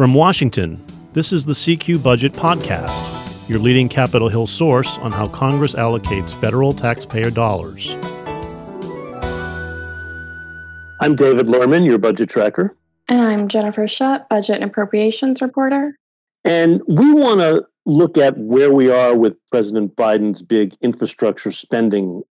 From Washington, this is the CQ Budget Podcast, your leading Capitol Hill source on how Congress allocates federal taxpayer dollars. I'm David Lerman, your budget tracker. And I'm Jennifer Shutt, budget and appropriations reporter. And we want to look at where we are with President Biden's big infrastructure spending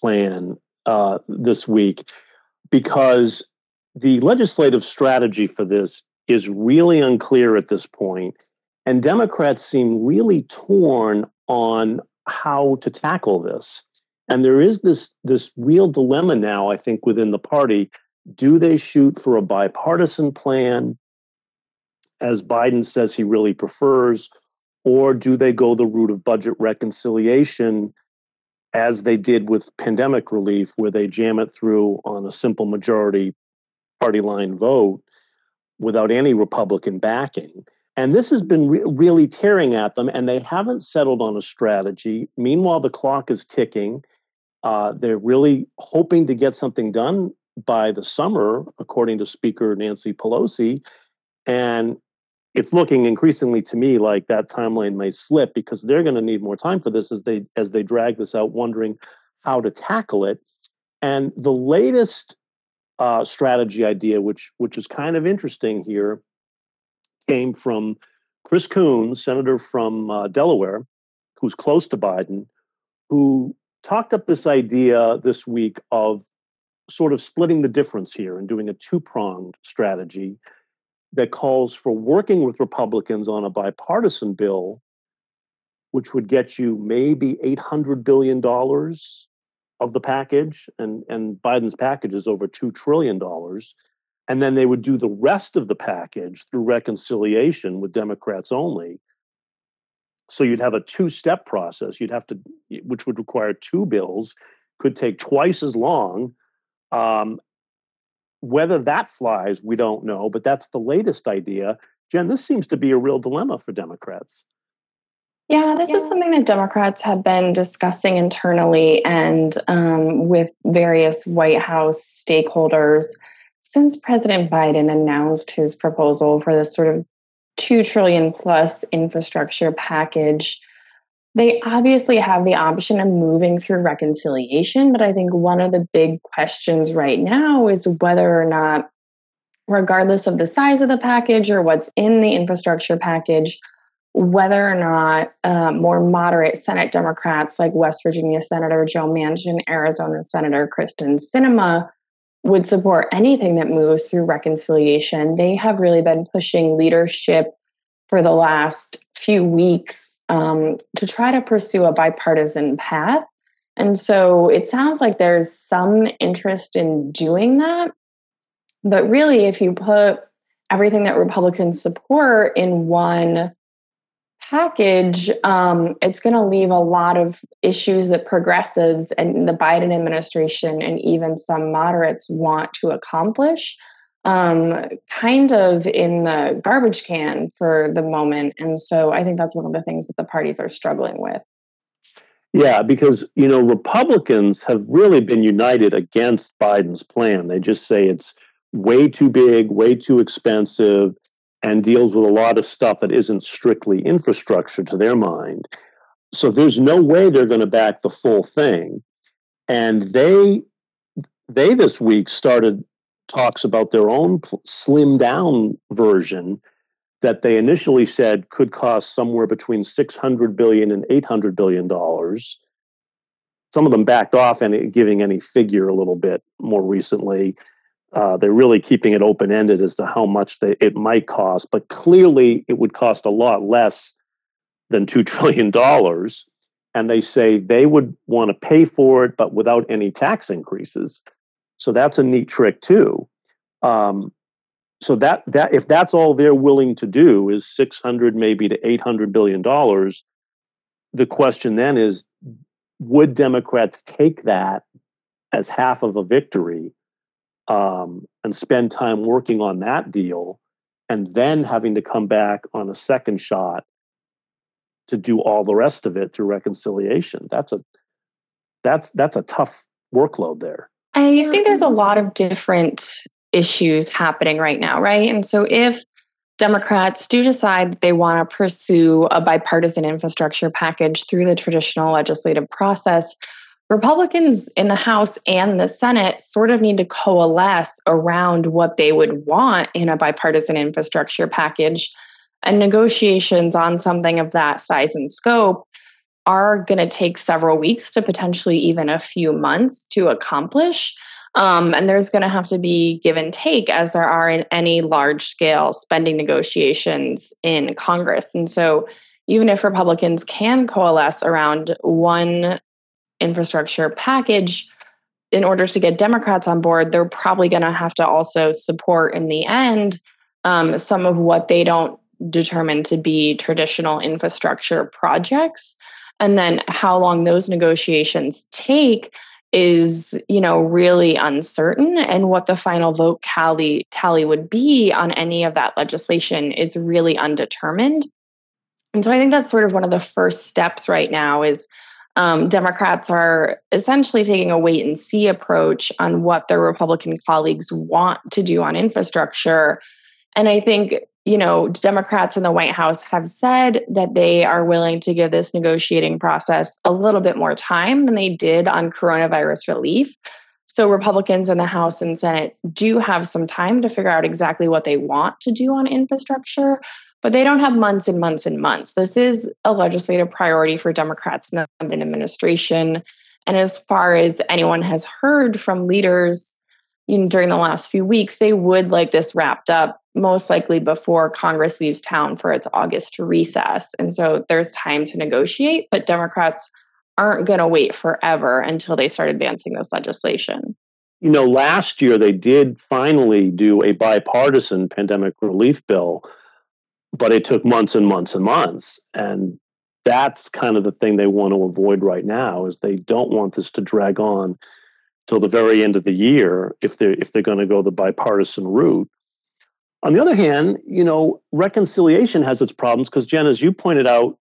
plan uh, this week, because the legislative strategy for this is really unclear at this point, and Democrats seem really torn on how to tackle this. And there is this this real dilemma now, I think, within the party. Do they shoot for a bipartisan plan, as Biden says he really prefers, or do they go the route of budget reconciliation, as they did with pandemic relief, where they jam it through on a simple majority party line vote without any Republican backing. And this has been re- really tearing at them, and they haven't settled on a strategy. Meanwhile, the clock is ticking. Uh, they're really hoping to get something done by the summer, according to Speaker Nancy Pelosi. And it's looking increasingly to me like that timeline may slip because they're going to need more time for this as they as they drag this out, wondering how to tackle it. And the latest uh, strategy idea, which which is kind of interesting here, came from Chris Coons, senator from uh, Delaware, who's close to Biden, who talked up this idea this week of sort of splitting the difference here and doing a two pronged strategy that calls for working with Republicans on a bipartisan bill, which would get you maybe $800 billion of the package, and, and Biden's package is over $2 trillion. And then they would do the rest of the package through reconciliation with Democrats only. So you'd have a two step process. You'd have to, which would require two bills, could take twice as long. Um, whether that flies, we don't know, but that's the latest idea. Jen, this seems to be a real dilemma for Democrats. Yeah, this yeah. is something that Democrats have been discussing internally and um, with various White House stakeholders since President Biden announced his proposal for this sort of 2 trillion plus infrastructure package. They obviously have the option of moving through reconciliation, but I think one of the big questions right now is whether or not, regardless of the size of the package or what's in the infrastructure package, whether or not uh, more moderate Senate Democrats like West Virginia Senator Joe Manchin, Arizona Senator Kyrsten Sinema would support anything that moves through reconciliation. They have really been pushing leadership for the last few weeks um, to try to pursue a bipartisan path. And so it sounds like there's some interest in doing that. But really, if you put everything that Republicans support in one package, um, it's going to leave a lot of issues that progressives and the Biden administration and even some moderates want to accomplish um, kind of in the garbage can for the moment. And so I think that's one of the things that the parties are struggling with. Yeah, because you know Republicans have really been united against Biden's plan. They just say it's way too big, way too expensive and deals with a lot of stuff that isn't strictly infrastructure to their mind. So there's no way they're going to back the full thing. And they they this week started talks about their own slim down version that they initially said could cost somewhere between 600 billion and 800 billion dollars. Some of them backed off and giving any figure a little bit more recently. Uh, they're really keeping it open ended as to how much they, it might cost, but clearly it would cost a lot less than $2 trillion. And they say they would want to pay for it, but without any tax increases. So that's a neat trick, too. Um, so that that if that's all they're willing to do is 600 maybe to 800 billion dollars the question then is would democrats take that as half of a victory um, and spend time working on that deal and then having to come back on a second shot to do all the rest of it through reconciliation. That's a that's that's a tough workload there. I think there's a lot of different issues happening right now right? And so if Democrats do decide that they want to pursue a bipartisan infrastructure package through the traditional legislative process, Republicans in the House and the Senate sort of need to coalesce around what they would want in a bipartisan infrastructure package. And negotiations on something of that size and scope are going to take several weeks to potentially even a few months to accomplish. Um, and there's going to have to be give and take as there are in any large scale spending negotiations in Congress. And so, even if Republicans can coalesce around one infrastructure package, in order to get Democrats on board, they're probably going to have to also support in the end um, some of what they don't determine to be traditional infrastructure projects. And then how long those negotiations take is you know really uncertain and what the final vote tally tally would be on any of that legislation is really undetermined and so i think that's sort of one of the first steps right now is um, Democrats are essentially taking a wait and see approach on what their Republican colleagues want to do on infrastructure. And I think, you know, Democrats in the White House have said that they are willing to give this negotiating process a little bit more time than they did on coronavirus relief. So Republicans in the House and Senate do have some time to figure out exactly what they want to do on infrastructure but they don't have months and months and months. This is a legislative priority for Democrats in the Biden administration. And as far as anyone has heard from leaders you know, during the last few weeks, they would like this wrapped up most likely before Congress leaves town for its August recess. And so there's time to negotiate, but Democrats aren't going to wait forever until they start advancing this legislation. You know, last year they did finally do a bipartisan pandemic relief bill but it took months and months and months and that's kind of the thing they want to avoid right now is they don't want this to drag on till the very end of the year if they're if they're going to go the bipartisan route on the other hand you know reconciliation has its problems because jen as you pointed out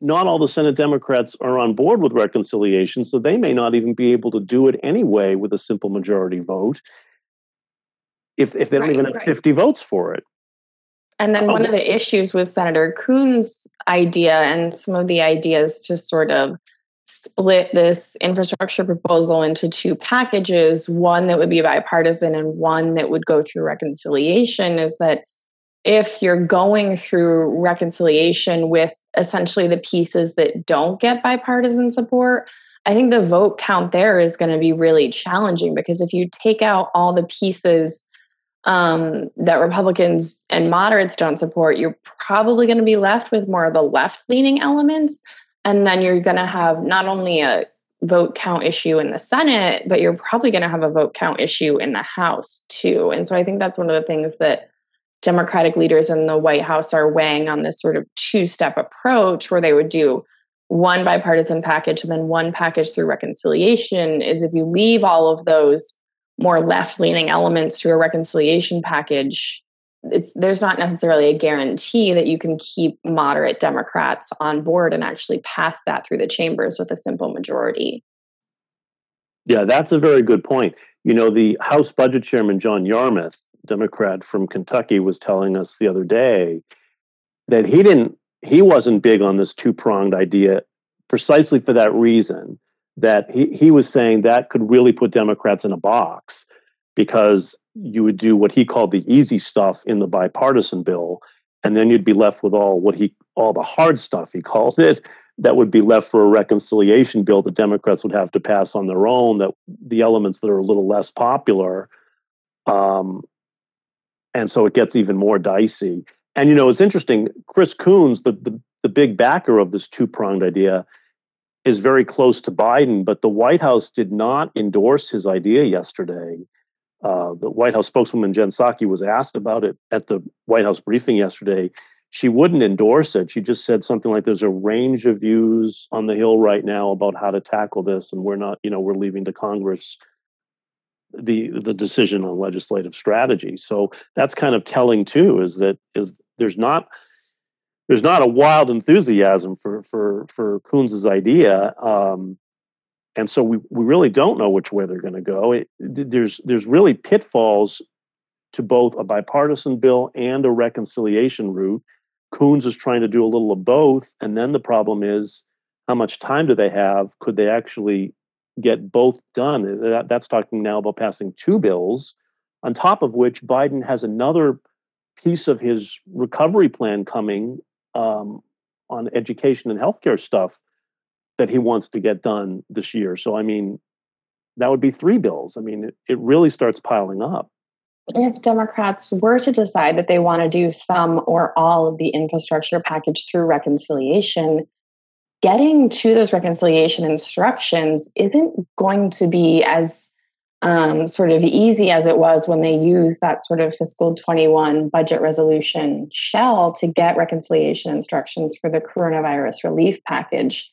not all the senate democrats are on board with reconciliation so they may not even be able to do it anyway with a simple majority vote if, if they don't right, even have right. 50 votes for it and then oh, one of the issues with Senator Coons' idea and some of the ideas to sort of split this infrastructure proposal into two packages, one that would be bipartisan and one that would go through reconciliation, is that if you're going through reconciliation with essentially the pieces that don't get bipartisan support, I think the vote count there is going to be really challenging because if you take out all the pieces um, that Republicans and moderates don't support, you're probably going to be left with more of the left leaning elements. And then you're going to have not only a vote count issue in the Senate, but you're probably going to have a vote count issue in the House too. And so I think that's one of the things that Democratic leaders in the White House are weighing on this sort of two step approach where they would do one bipartisan package and then one package through reconciliation is if you leave all of those more left leaning elements to a reconciliation package, there's not necessarily a guarantee that you can keep moderate Democrats on board and actually pass that through the chambers with a simple majority. Yeah, that's a very good point. You know, the House Budget Chairman, John Yarmuth, Democrat from Kentucky, was telling us the other day that he didn't, he wasn't big on this two pronged idea precisely for that reason that he, he was saying that could really put Democrats in a box because you would do what he called the easy stuff in the bipartisan bill, and then you'd be left with all what he all the hard stuff he calls it that would be left for a reconciliation bill the Democrats would have to pass on their own. That the elements that are a little less popular, um, and so it gets even more dicey. And you know, it's interesting. Chris Coons, the the, the big backer of this two pronged idea, is very close to Biden, but the White House did not endorse his idea yesterday. Uh, the White House spokeswoman Jen Psaki was asked about it at the White House briefing yesterday. She wouldn't endorse it. She just said something like, "There's a range of views on the Hill right now about how to tackle this, and we're not, you know, we're leaving to Congress the the decision on legislative strategy." So that's kind of telling too. Is that is there's not there's not a wild enthusiasm for for for Coons's idea, um, and so we we really don't know which way they're going to go. It, there's there's really pitfalls to both a bipartisan bill and a reconciliation route. Coons is trying to do a little of both. And then the problem is how much time do they have? Could they actually get both done? That, that's talking now about passing two bills, on top of which Biden has another piece of his recovery plan coming um, on education and healthcare stuff that he wants to get done this year. So, I mean, that would be three bills. I mean, it, it really starts piling up. If Democrats were to decide that they want to do some or all of the infrastructure package through reconciliation, getting to those reconciliation instructions isn't going to be as um, sort of easy as it was when they used that sort of fiscal 21 budget resolution shell to get reconciliation instructions for the coronavirus relief package.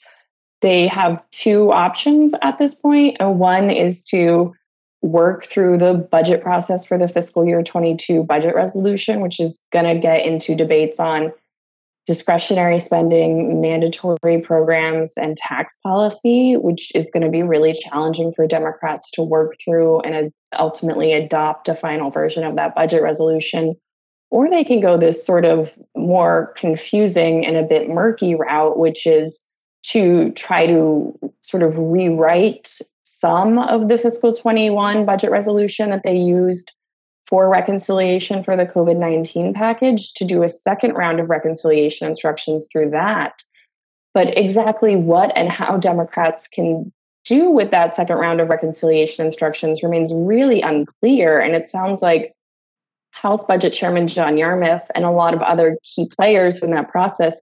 They have two options at this point. One is to work through the budget process for the fiscal year 22 budget resolution, which is going to get into debates on discretionary spending, mandatory programs, and tax policy, which is going to be really challenging for Democrats to work through and ultimately adopt a final version of that budget resolution. Or they can go this sort of more confusing and a bit murky route, which is to try to sort of rewrite some of the fiscal 21 budget resolution that they used for reconciliation for the COVID 19 package to do a second round of reconciliation instructions through that. But exactly what and how Democrats can do with that second round of reconciliation instructions remains really unclear. And it sounds like House Budget Chairman John Yarmuth and a lot of other key players in that process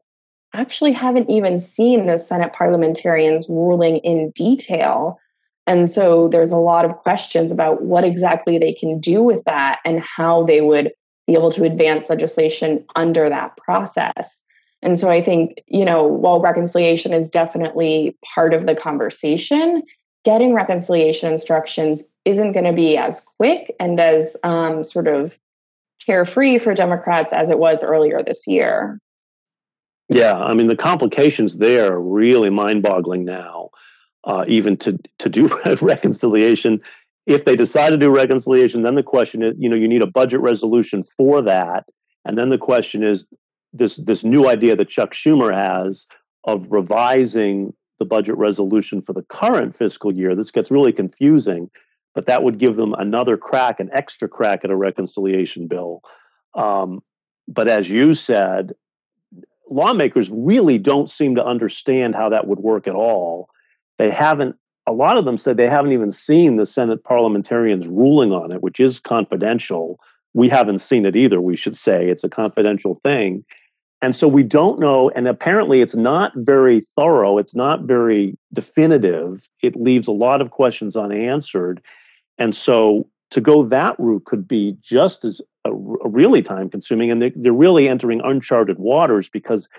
actually haven't even seen the Senate parliamentarians ruling in detail and so there's a lot of questions about what exactly they can do with that and how they would be able to advance legislation under that process. And so I think, you know, while reconciliation is definitely part of the conversation, getting reconciliation instructions isn't going to be as quick and as um, sort of carefree for Democrats as it was earlier this year. Yeah, I mean, the complications there are really mind boggling now uh, even to to do reconciliation. If they decide to do reconciliation, then the question is, you know, you need a budget resolution for that, and then the question is this this new idea that Chuck Schumer has of revising the budget resolution for the current fiscal year. This gets really confusing, but that would give them another crack, an extra crack at a reconciliation bill. Um, but as you said, lawmakers really don't seem to understand how that would work at all they haven't a lot of them said they haven't even seen the Senate parliamentarians ruling on it, which is confidential. We haven't seen it either, we should say. It's a confidential thing. And so we don't know. And apparently, it's not very thorough, it's not very definitive. It leaves a lot of questions unanswered. And so to go that route could be just as a, a really time consuming. And they, they're really entering uncharted waters because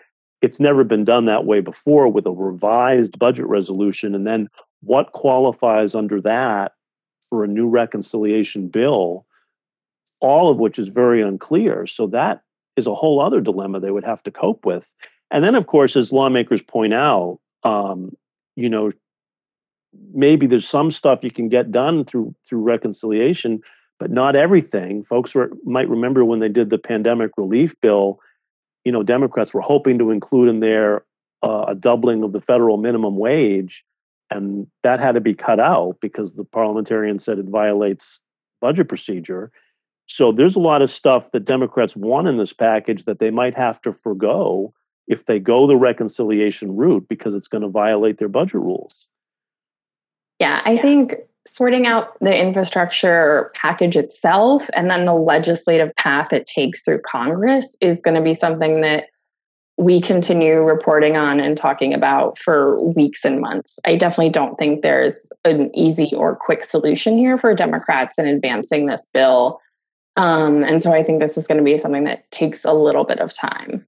it's never been done that way before with a revised budget resolution. And then what qualifies under that for a new reconciliation bill, all of which is very unclear. So that is a whole other dilemma they would have to cope with. And then, of course, as lawmakers point out, um, you know, maybe there's some stuff you can get done through through reconciliation, but not everything. Folks were, might remember when they did the pandemic relief bill you know, Democrats were hoping to include in there uh, a doubling of the federal minimum wage, and that had to be cut out because the parliamentarian said it violates budget procedure. So there's a lot of stuff that Democrats want in this package that they might have to forego if they go the reconciliation route because it's going to violate their budget rules. Yeah, I think sorting out the infrastructure package itself and then the legislative path it takes through Congress is going to be something that we continue reporting on and talking about for weeks and months. I definitely don't think there's an easy or quick solution here for Democrats in advancing this bill. Um, and so I think this is going to be something that takes a little bit of time.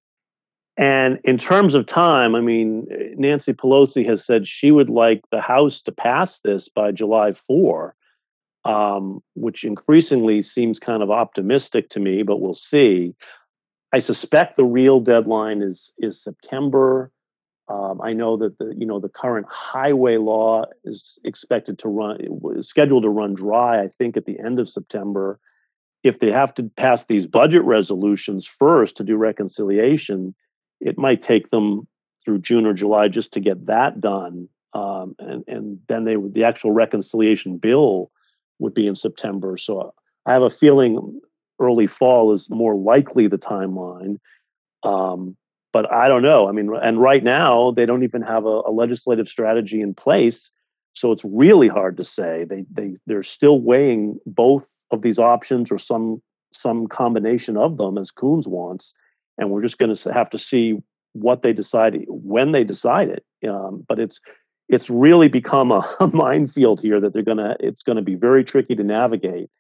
And in terms of time, I mean, Nancy Pelosi has said she would like the House to pass this by July 4, um, which increasingly seems kind of optimistic to me, but we'll see. I suspect the real deadline is is September. Um, I know that the you know the current highway law is expected to run is scheduled to run dry. I think at the end of September, if they have to pass these budget resolutions first to do reconciliation, it might take them through June or July just to get that done. Um, and, and then they would, the actual reconciliation bill would be in September. So I have a feeling early fall is more likely the timeline. Um, but I don't know. I mean, and right now they don't even have a, a, legislative strategy in place, so it's really hard to say. They they they're still weighing both of these options or some some combination of them as Coons wants, and we're just going to have to see what they decide when they decide it. Um, but it's it's really become a, a minefield here that they're gonna. It's going to be very tricky to navigate.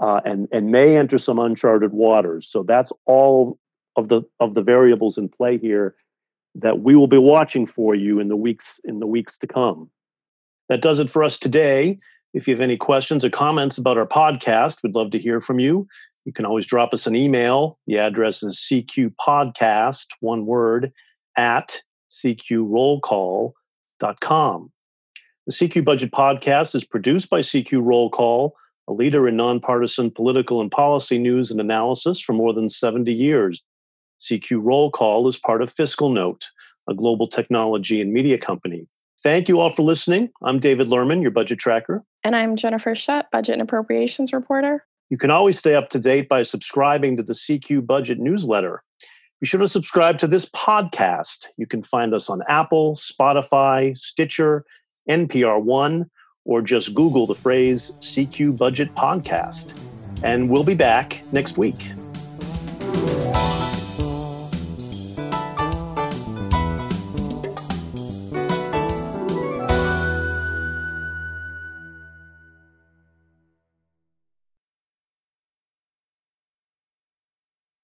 Uh, and and may enter some uncharted waters. So that's all of the of the variables in play here that we will be watching for you in the weeks in the weeks to come. That does it for us today. If you have any questions or comments about our podcast, we'd love to hear from you. You can always drop us an email. The address is cqpodcast, one word, at cqrollcall.com. The CQ Budget Podcast is produced by CQ Roll Call, a leader in nonpartisan political and policy news and analysis for more than 70 years. CQ Roll Call is part of FiscalNote, a global technology and media company. Thank you all for listening. I'm David Lerman, your budget tracker. And I'm Jennifer Shutt, budget and appropriations reporter. You can always stay up to date by subscribing to the CQ Budget newsletter. Be sure to subscribe to this podcast. You can find us on Apple, Spotify, Stitcher, NPR One, or just Google the phrase CQ Budget Podcast. And we'll be back next week.